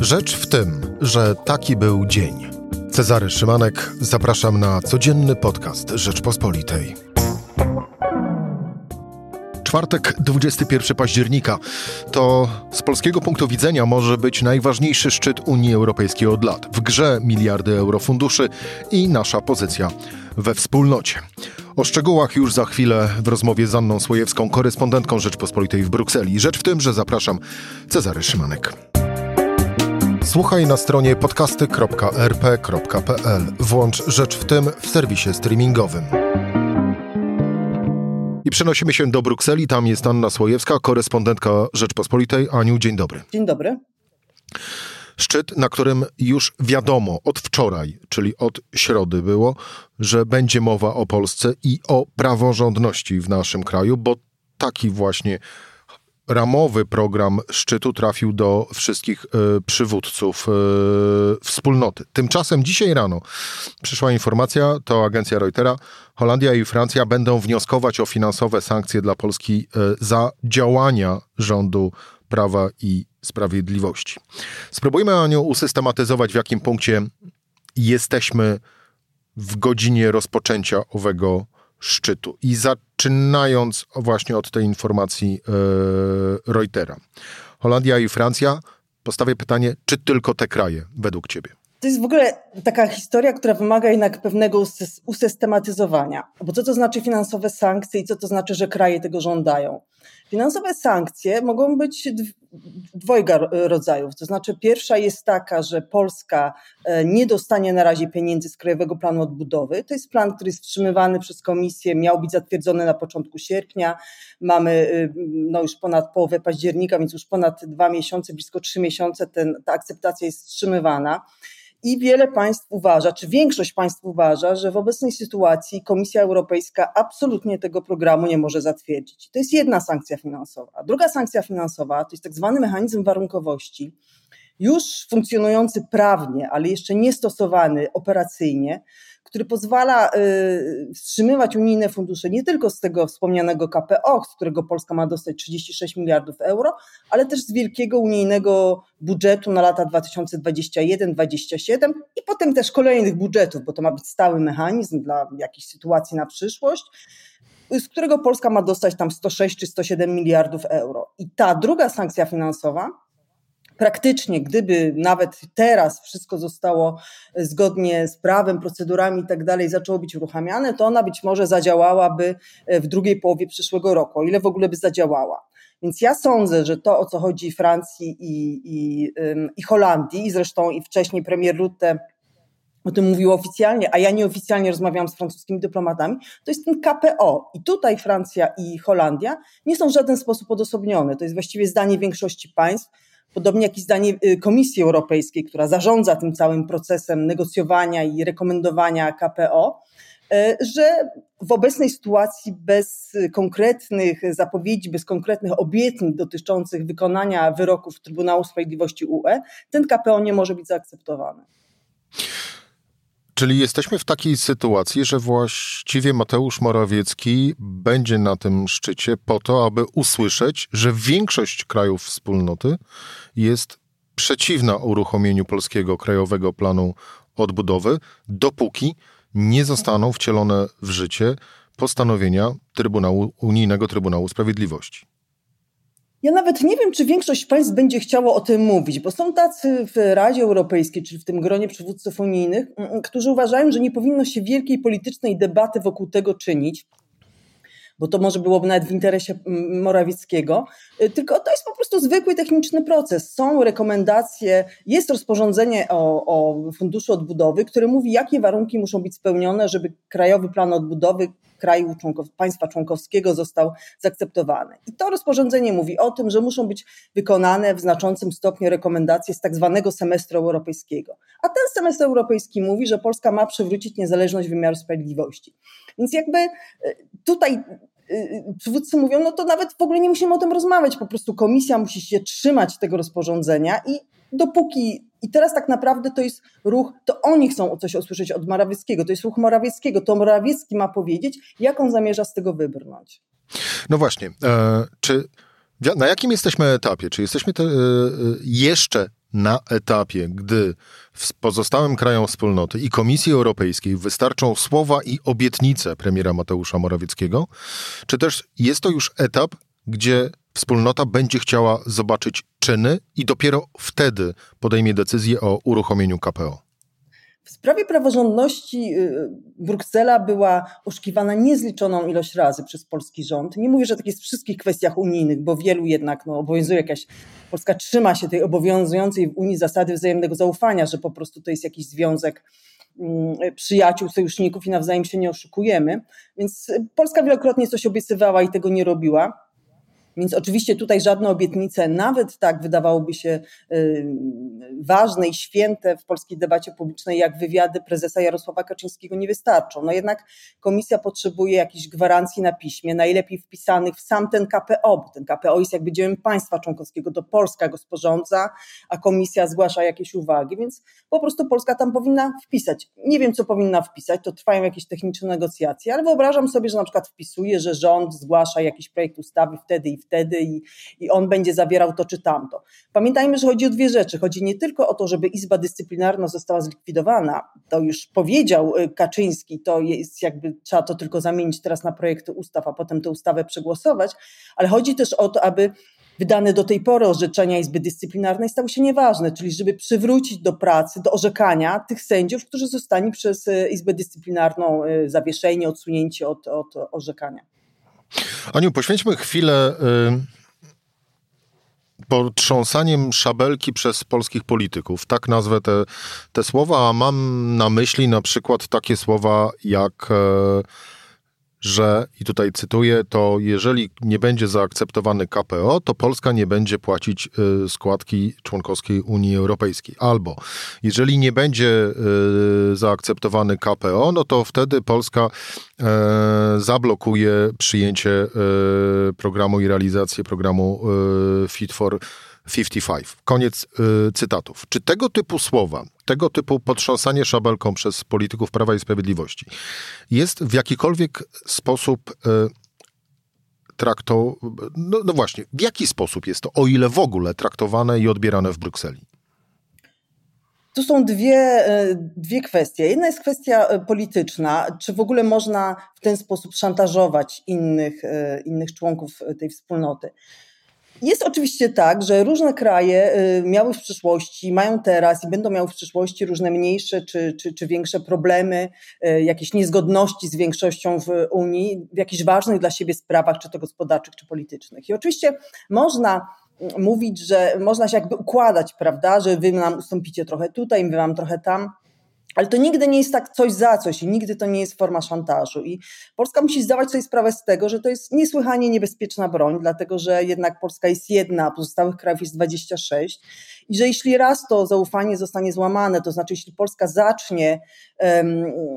Rzecz w tym, że taki był dzień. Cezary Szymanek, zapraszam na codzienny podcast Rzeczpospolitej. Czwartek, 21 października. To z polskiego punktu widzenia może być najważniejszy szczyt Unii Europejskiej od lat. W grze miliardy euro funduszy i nasza pozycja we wspólnocie. O szczegółach już za chwilę w rozmowie z Anną Słojewską, korespondentką Rzeczpospolitej w Brukseli. Rzecz w tym, że zapraszam Cezary Szymanek. Słuchaj na stronie podcasty.rp.pl. Włącz Rzecz w tym w serwisie streamingowym. I przenosimy się do Brukseli. Tam jest Anna Słojewska, korespondentka Rzeczpospolitej. Aniu, dzień dobry. Dzień dobry. Szczyt, na którym już wiadomo od wczoraj, czyli od środy było, że będzie mowa o Polsce i o praworządności w naszym kraju, bo taki właśnie ramowy program szczytu trafił do wszystkich y, przywódców y, wspólnoty. Tymczasem dzisiaj rano przyszła informacja, to agencja Reutera, Holandia i Francja będą wnioskować o finansowe sankcje dla Polski y, za działania rządu Prawa i Sprawiedliwości. Spróbujmy, Aniu, usystematyzować, w jakim punkcie jesteśmy w godzinie rozpoczęcia owego szczytu. I zaczynając właśnie od tej informacji yy, Reutera. Holandia i Francja, postawię pytanie, czy tylko te kraje według Ciebie? To jest w ogóle taka historia, która wymaga jednak pewnego usystematyzowania. Bo co to znaczy finansowe sankcje i co to znaczy, że kraje tego żądają? Finansowe sankcje mogą być dwojga rodzajów. To znaczy, pierwsza jest taka, że Polska e, nie dostanie na razie pieniędzy z Krajowego Planu Odbudowy. To jest plan, który jest wstrzymywany przez Komisję, miał być zatwierdzony na początku sierpnia. Mamy y, no, już ponad połowę października, więc już ponad dwa miesiące, blisko trzy miesiące ten, ta akceptacja jest wstrzymywana. I wiele państw uważa, czy większość państw uważa, że w obecnej sytuacji Komisja Europejska absolutnie tego programu nie może zatwierdzić. To jest jedna sankcja finansowa. Druga sankcja finansowa to jest tak zwany mechanizm warunkowości, już funkcjonujący prawnie, ale jeszcze nie stosowany operacyjnie, który pozwala y, wstrzymywać unijne fundusze nie tylko z tego wspomnianego KPO, z którego Polska ma dostać 36 miliardów euro, ale też z wielkiego unijnego budżetu na lata 2021-2027 i potem też kolejnych budżetów, bo to ma być stały mechanizm dla jakichś sytuacji na przyszłość z którego Polska ma dostać tam 106 czy 107 miliardów euro. I ta druga sankcja finansowa praktycznie, gdyby nawet teraz wszystko zostało zgodnie z prawem, procedurami i tak dalej, zaczęło być uruchamiane, to ona być może zadziałałaby w drugiej połowie przyszłego roku, o ile w ogóle by zadziałała. Więc ja sądzę, że to, o co chodzi Francji i, i, i Holandii, i zresztą i wcześniej premier Rutte o tym mówił oficjalnie, a ja nieoficjalnie rozmawiałam z francuskimi dyplomatami, to jest ten KPO. I tutaj Francja i Holandia nie są w żaden sposób odosobnione. To jest właściwie zdanie większości państw podobnie jak i zdanie y, Komisji Europejskiej, która zarządza tym całym procesem negocjowania i rekomendowania KPO, y, że w obecnej sytuacji bez konkretnych zapowiedzi, bez konkretnych obietnic dotyczących wykonania wyroków Trybunału Sprawiedliwości UE, ten KPO nie może być zaakceptowany. Czyli jesteśmy w takiej sytuacji, że właściwie Mateusz Morawiecki będzie na tym szczycie po to, aby usłyszeć, że większość krajów wspólnoty jest przeciwna uruchomieniu polskiego krajowego planu odbudowy, dopóki nie zostaną wcielone w życie postanowienia Trybunału, Unijnego Trybunału Sprawiedliwości. Ja nawet nie wiem, czy większość państw będzie chciało o tym mówić, bo są tacy w Radzie Europejskiej, czyli w tym gronie przywódców unijnych, którzy uważają, że nie powinno się wielkiej politycznej debaty wokół tego czynić, bo to może byłoby nawet w interesie Morawieckiego, y, tylko to jest po prostu zwykły techniczny proces. Są rekomendacje, jest rozporządzenie o, o Funduszu Odbudowy, które mówi, jakie warunki muszą być spełnione, żeby Krajowy Plan Odbudowy kraju państwa członkowskiego został zaakceptowany. I to rozporządzenie mówi o tym, że muszą być wykonane w znaczącym stopniu rekomendacje z tak zwanego semestru europejskiego. A ten semestr europejski mówi, że Polska ma przywrócić niezależność wymiaru sprawiedliwości. Więc jakby e, tutaj e, przywódcy mówią, no to nawet w ogóle nie musimy o tym rozmawiać, po prostu komisja musi się trzymać tego rozporządzenia i dopóki i teraz tak naprawdę to jest ruch, to oni chcą coś usłyszeć od Morawieckiego, to jest ruch Morawieckiego, to Morawiecki ma powiedzieć, jak on zamierza z tego wybrnąć. No właśnie, e, czy na jakim jesteśmy etapie? Czy jesteśmy te, e, jeszcze na etapie, gdy pozostałym krajom wspólnoty i Komisji Europejskiej wystarczą słowa i obietnice premiera Mateusza Morawieckiego, czy też jest to już etap, gdzie wspólnota będzie chciała zobaczyć czyny i dopiero wtedy podejmie decyzję o uruchomieniu KPO? W sprawie praworządności y, Bruksela była oszukiwana niezliczoną ilość razy przez polski rząd. Nie mówię, że tak jest w wszystkich kwestiach unijnych, bo wielu jednak no, obowiązuje jakaś. Polska trzyma się tej obowiązującej w Unii zasady wzajemnego zaufania, że po prostu to jest jakiś związek mm, przyjaciół, sojuszników i nawzajem się nie oszukujemy. Więc Polska wielokrotnie coś obiecywała i tego nie robiła. Więc oczywiście tutaj żadne obietnice, nawet tak wydawałoby się y, ważne i święte w polskiej debacie publicznej, jak wywiady prezesa Jarosława Kaczyńskiego nie wystarczą. No jednak komisja potrzebuje jakichś gwarancji na piśmie, najlepiej wpisanych w sam ten KPO, bo ten KPO jest jakby dziełem państwa członkowskiego, to Polska go sporządza, a komisja zgłasza jakieś uwagi, więc po prostu Polska tam powinna wpisać. Nie wiem, co powinna wpisać, to trwają jakieś techniczne negocjacje, ale wyobrażam sobie, że na przykład wpisuje, że rząd zgłasza jakiś projekt ustawy wtedy i wtedy i, i on będzie zawierał to czy tamto. Pamiętajmy, że chodzi o dwie rzeczy. Chodzi nie tylko o to, żeby Izba Dyscyplinarna została zlikwidowana, to już powiedział y, Kaczyński, to jest jakby trzeba to tylko zamienić teraz na projekty ustaw, a potem tę ustawę przegłosować, ale chodzi też o to, aby wydane do tej pory orzeczenia Izby Dyscyplinarnej stały się nieważne, czyli żeby przywrócić do pracy, do orzekania tych sędziów, którzy zostali przez y, Izbę Dyscyplinarną y, zawieszeni, odsunięci od, od orzekania. Aniu, poświęćmy chwilę y, potrząsaniem szabelki przez polskich polityków. Tak nazwę te, te słowa, a mam na myśli na przykład takie słowa jak... Y, że, i tutaj cytuję, to jeżeli nie będzie zaakceptowany KPO, to Polska nie będzie płacić y, składki członkowskiej Unii Europejskiej. Albo jeżeli nie będzie y, zaakceptowany KPO, no to wtedy Polska e, zablokuje przyjęcie e, programu i realizację programu e, Fit for 55. Koniec y, cytatów. Czy tego typu słowa, tego typu potrząsanie szabelką przez polityków Prawa i Sprawiedliwości jest w jakikolwiek sposób trakto... No, no właśnie, w jaki sposób jest to, o ile w ogóle traktowane i odbierane w Brukseli? Tu są dwie, y, dwie kwestie. Jedna jest kwestia y, polityczna. Czy w ogóle można w ten sposób szantażować innych, y, innych członków tej wspólnoty? Jest oczywiście tak, że różne kraje miały w przyszłości, mają teraz i będą miały w przyszłości różne mniejsze czy, czy, czy większe problemy, jakieś niezgodności z większością w Unii w jakichś ważnych dla siebie sprawach, czy to gospodarczych, czy politycznych. I oczywiście można mówić, że można się jakby układać, prawda, że wy nam ustąpicie trochę tutaj, my wam trochę tam. Ale to nigdy nie jest tak coś za coś i nigdy to nie jest forma szantażu. I Polska musi zdawać sobie sprawę z tego, że to jest niesłychanie niebezpieczna broń, dlatego że jednak Polska jest jedna, a pozostałych krajów jest 26. I że jeśli raz to zaufanie zostanie złamane, to znaczy jeśli Polska zacznie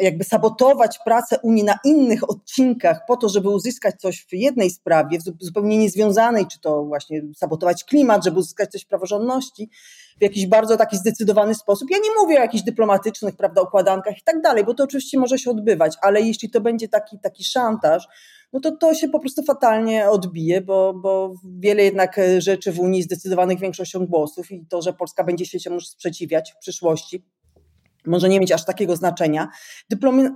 jakby sabotować pracę Unii na innych odcinkach po to, żeby uzyskać coś w jednej sprawie, zupełnie niezwiązanej, czy to właśnie sabotować klimat, żeby uzyskać coś w praworządności, w jakiś bardzo taki zdecydowany sposób. Ja nie mówię o jakichś dyplomatycznych, prawda, układankach i tak dalej, bo to oczywiście może się odbywać, ale jeśli to będzie taki, taki szantaż, no to to się po prostu fatalnie odbije, bo, bo wiele jednak rzeczy w Unii zdecydowanych większością głosów i to, że Polska będzie się temu sprzeciwiać w przyszłości, może nie mieć aż takiego znaczenia.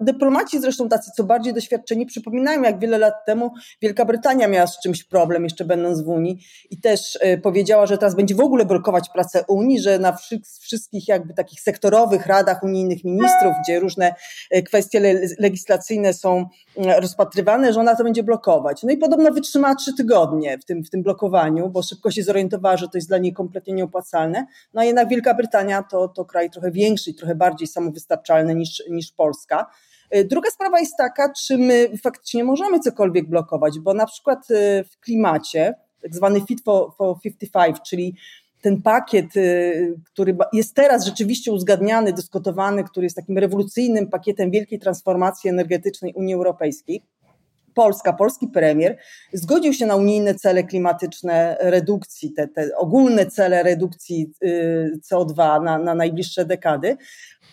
dyplomaci zresztą tacy co bardziej doświadczeni przypominają, jak wiele lat temu Wielka Brytania miała z czymś problem, jeszcze będąc w Unii i też e, powiedziała, że teraz będzie w ogóle blokować pracę Unii, że na wszystkich jakby takich sektorowych radach unijnych ministrów, gdzie różne e, kwestie legislacyjne są e, rozpatrywane, że ona to będzie blokować. No i podobno wytrzymała trzy tygodnie w tym, w tym blokowaniu, bo szybko się zorientowała, że to jest dla niej kompletnie nieopłacalne. No a jednak Wielka Brytania to, to kraj trochę większy i trochę bardziej bardziej samowystarczalne niż, niż Polska. Y, druga sprawa jest taka, czy my faktycznie możemy cokolwiek blokować, bo na przykład y, w klimacie, tak zwany Fit for, for 55, czyli ten pakiet, y, który jest teraz rzeczywiście uzgadniany, dyskutowany, który jest takim rewolucyjnym pakietem wielkiej transformacji energetycznej Unii Europejskiej, Polska, polski premier zgodził się na unijne cele klimatyczne redukcji, te, te ogólne cele redukcji y, CO2 na, na najbliższe dekady,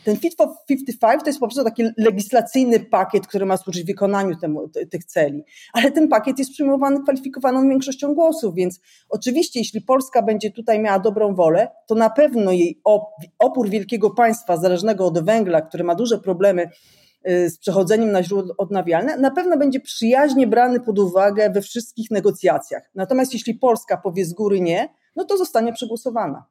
ten Fit for 55 to jest po prostu taki legislacyjny pakiet, który ma służyć wykonaniu temu, tych celi, ale ten pakiet jest przyjmowany kwalifikowaną większością głosów, więc oczywiście jeśli Polska będzie tutaj miała dobrą wolę, to na pewno jej opór wielkiego państwa zależnego od węgla, który ma duże problemy z przechodzeniem na źródła odnawialne, na pewno będzie przyjaźnie brany pod uwagę we wszystkich negocjacjach. Natomiast jeśli Polska powie z góry nie, no to zostanie przegłosowana.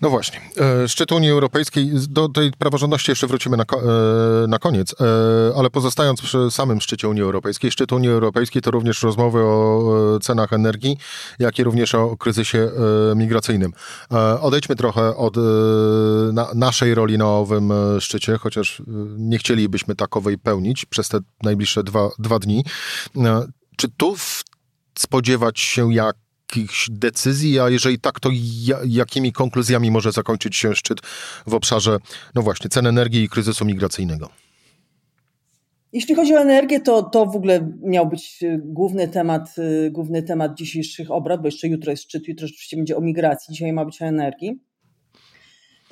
No właśnie. E, szczyt Unii Europejskiej, do tej praworządności jeszcze wrócimy na, e, na koniec, e, ale pozostając przy samym szczycie Unii Europejskiej, szczyt Unii Europejskiej to również rozmowy o cenach energii, jak i również o kryzysie migracyjnym. Odejdźmy trochę od naszej roli na owym szczycie, chociaż nie chcielibyśmy takowej pełnić przez te najbliższe dwa, dwa dni. Czy tu spodziewać się jak jakichś decyzji, a jeżeli tak, to jakimi konkluzjami może zakończyć się szczyt w obszarze, no właśnie, cen energii i kryzysu migracyjnego? Jeśli chodzi o energię, to, to w ogóle miał być y, główny temat, y, główny temat dzisiejszych obrad, bo jeszcze jutro jest szczyt, jutro rzeczywiście będzie o migracji, dzisiaj ma być o energii.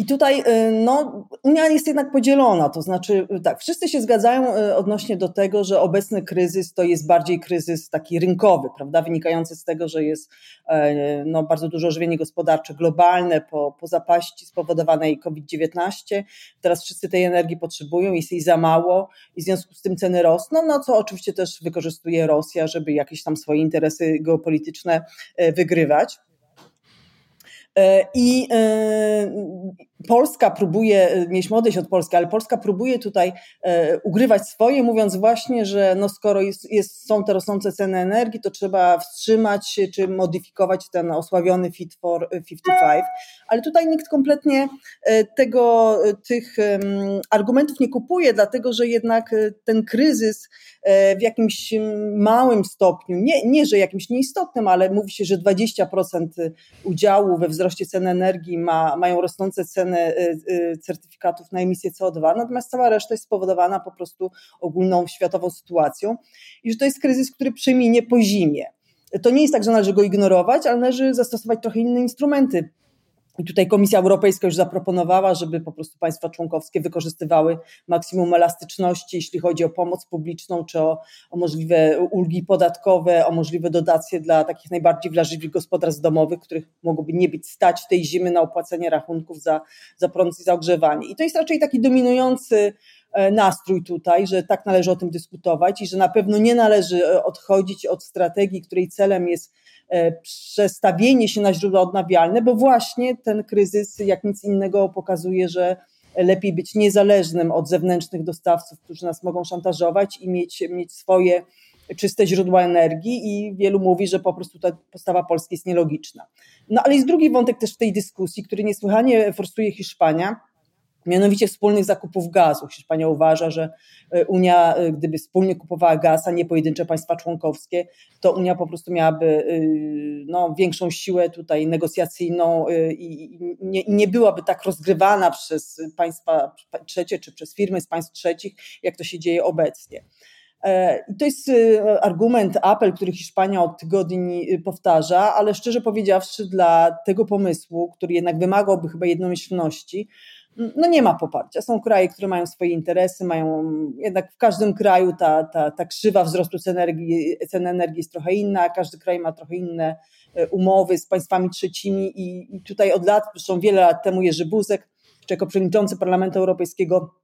I tutaj y, no, Unia jest jednak podzielona, to znaczy y, tak, wszyscy się zgadzają y, odnośnie do tego, że obecny kryzys to jest bardziej kryzys taki rynkowy, prawda, wynikający z tego, że jest e, no, bardzo dużo ożywienie gospodarcze globalne po, po zapaści spowodowanej COVID-19. Teraz wszyscy tej energii potrzebują, jest jej za mało i w związku z tym ceny rosną, no co oczywiście też wykorzystuje Rosja, żeby jakieś tam swoje interesy geopolityczne e, wygrywać. E, I Polska próbuje, mieliśmy odejść od Polski, ale Polska próbuje tutaj e, ugrywać swoje, mówiąc właśnie, że no skoro jest, jest, są te rosnące ceny energii, to trzeba wstrzymać czy modyfikować ten osławiony Fit for 55. Ale tutaj nikt kompletnie tego, tych argumentów nie kupuje, dlatego że jednak ten kryzys w jakimś małym stopniu, nie, nie że jakimś nieistotnym, ale mówi się, że 20% udziału we wzroście cen energii ma, mają rosnące ceny certyfikatów na emisję CO2, natomiast cała reszta jest spowodowana po prostu ogólną światową sytuacją i że to jest kryzys, który przeminie po zimie. To nie jest tak, że należy go ignorować, ale należy zastosować trochę inne instrumenty i tutaj Komisja Europejska już zaproponowała, żeby po prostu państwa członkowskie wykorzystywały maksimum elastyczności, jeśli chodzi o pomoc publiczną, czy o, o możliwe ulgi podatkowe, o możliwe dotacje dla takich najbardziej wrażliwych gospodarstw domowych, których mogłoby nie być stać tej zimy na opłacenie rachunków za, za prąd i za ogrzewanie. I to jest raczej taki dominujący e, nastrój tutaj, że tak należy o tym dyskutować i że na pewno nie należy e, odchodzić od strategii, której celem jest przestawienie się na źródła odnawialne, bo właśnie ten kryzys, jak nic innego, pokazuje, że lepiej być niezależnym od zewnętrznych dostawców, którzy nas mogą szantażować i mieć, mieć swoje czyste źródła energii i wielu mówi, że po prostu ta postawa Polski jest nielogiczna. No ale jest drugi wątek też w tej dyskusji, który niesłychanie forsuje Hiszpania, mianowicie wspólnych zakupów gazu. Hiszpania uważa, że e, Unia, e, gdyby wspólnie kupowała gaz, a nie pojedyncze państwa członkowskie, to Unia po prostu miałaby e, no, większą siłę tutaj negocjacyjną i nie, nie byłaby tak rozgrywana przez państwa trzecie czy przez firmy z państw trzecich, jak to się dzieje obecnie. I to jest argument, apel, który Hiszpania od tygodni powtarza, ale szczerze powiedziawszy, dla tego pomysłu, który jednak wymagałby chyba jednomyślności, no nie ma poparcia. Są kraje, które mają swoje interesy, mają jednak w każdym kraju ta, ta, ta krzywa wzrostu cen energii, cen energii jest trochę inna, każdy kraj ma trochę inne e, umowy z państwami trzecimi i, i tutaj od lat, zresztą wiele lat temu Jerzy Buzek, czy jako przewodniczący Parlamentu Europejskiego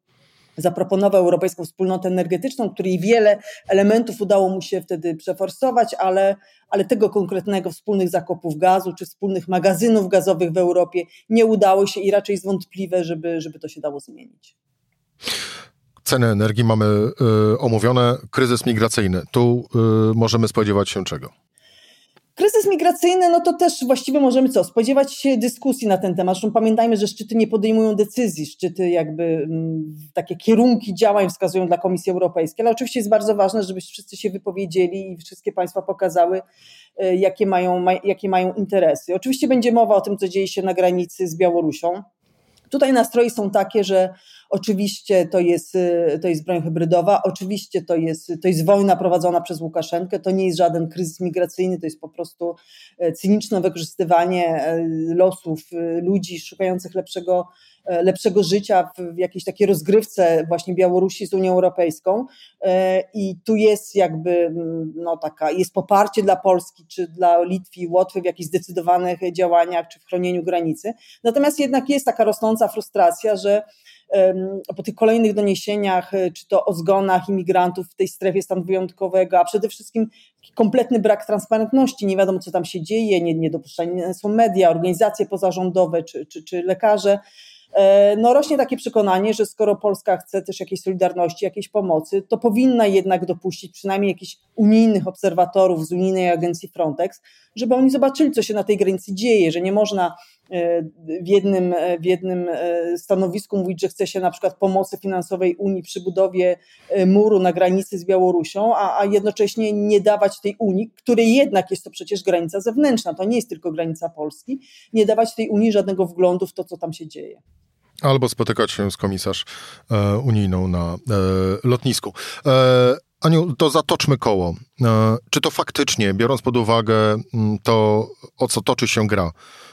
zaproponował Europejską Wspólnotę Energetyczną, której wiele elementów udało mu się wtedy przeforsować, ale, ale tego konkretnego wspólnych zakupów gazu czy wspólnych magazynów gazowych w Europie nie udało się i raczej jest wątpliwe, żeby, żeby to się dało zmienić. Ceny energii mamy y, omówione, kryzys migracyjny. Tu y, możemy spodziewać się czego? Kryzys migracyjny, no to też właściwie możemy co? Spodziewać się dyskusji na ten temat. Zresztą pamiętajmy, że szczyty nie podejmują decyzji, szczyty jakby mm, takie kierunki działań wskazują dla Komisji Europejskiej, ale oczywiście jest bardzo ważne, żeby wszyscy się wypowiedzieli i wszystkie państwa pokazały, e, jakie mają, jakie mają interesy. Oczywiście będzie mowa o tym, co dzieje się na granicy z Białorusią. Tutaj nastroje są takie, że Oczywiście to jest, to jest broń hybrydowa, oczywiście to jest, to jest wojna prowadzona przez Łukaszenkę, to nie jest żaden kryzys migracyjny, to jest po prostu cyniczne wykorzystywanie losów ludzi szukających lepszego E, lepszego życia w jakiejś takiej rozgrywce właśnie Białorusi z Unią Europejską e, i tu jest jakby no taka, jest poparcie dla Polski czy dla Litwy i Łotwy w jakichś zdecydowanych działaniach czy w chronieniu granicy. Natomiast jednak jest taka rosnąca frustracja, że po tych kolejnych doniesieniach, e, czy to o zgonach imigrantów w tej strefie stanu wyjątkowego, a przede wszystkim kompletny brak transparentności, nie wiadomo co tam się dzieje, niedopuszczane są media, organizacje pozarządowe czy, czy, czy lekarze, E, no rośnie takie przekonanie, że skoro Polska chce też jakiejś solidarności, jakiejś pomocy, to powinna jednak dopuścić przynajmniej jakichś unijnych obserwatorów z unijnej agencji Frontex, żeby oni zobaczyli, co się na tej granicy dzieje, że nie można e, w jednym, w jednym e, stanowisku mówić, że chce się na przykład pomocy finansowej Unii przy budowie muru na granicy z Białorusią, a, a jednocześnie nie dawać tej Unii, której jednak jest to przecież granica zewnętrzna, to nie jest tylko granica Polski, nie dawać tej Unii żadnego wglądu w to, co tam się dzieje. Albo spotykać się z komisarz e, unijną na e, lotnisku. E, Aniu, to zatoczmy koło. E, czy to faktycznie, biorąc pod uwagę mm, to, o co toczy się gra,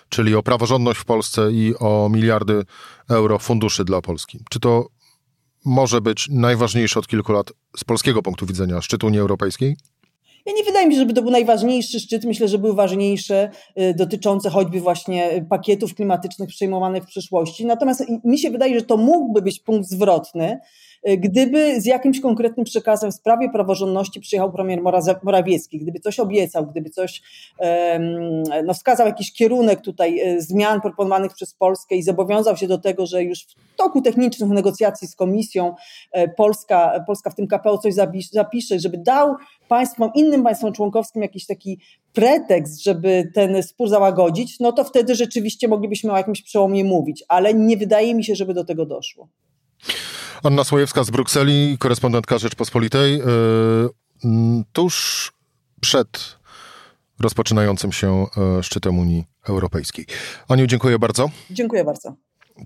czyli o praworządność w Polsce i o miliardy euro funduszy dla Polski, czy to może być najważniejsze od kilku lat z polskiego punktu widzenia szczyt Unii Europejskiej? Ja nie wydaje mi się, żeby to był najważniejszy szczyt. Myślę, że były ważniejsze y, dotyczące choćby właśnie pakietów klimatycznych przyjmowanych w przyszłości. Natomiast mi się wydaje, że to mógłby być punkt zwrotny, gdyby z jakimś konkretnym przekazem w sprawie praworządności przyjechał premier Morawiecki, gdyby coś obiecał, gdyby coś no, wskazał jakiś kierunek tutaj y, zmian proponowanych przez Polskę i zobowiązał się do tego, że już w toku technicznych negocjacji z komisją Polska, Polska w tym KPO coś zapisze, żeby dał państwom, innym państwom członkowskim jakiś taki pretekst, żeby ten spór załagodzić, no to wtedy rzeczywiście moglibyśmy o jakimś przełomie mówić, ale nie wydaje mi się, żeby do tego doszło. Anna Słojewska z Brukseli, korespondentka Rzeczpospolitej. Yy, tuż przed rozpoczynającym się yy, szczytem Unii Europejskiej. Aniu, dziękuję bardzo. Dziękuję bardzo.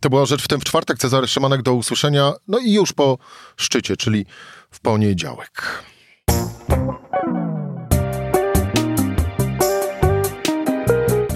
To była rzecz w tym w czwartek. Cezary Szymanek do usłyszenia. No i już po szczycie, czyli w poniedziałek.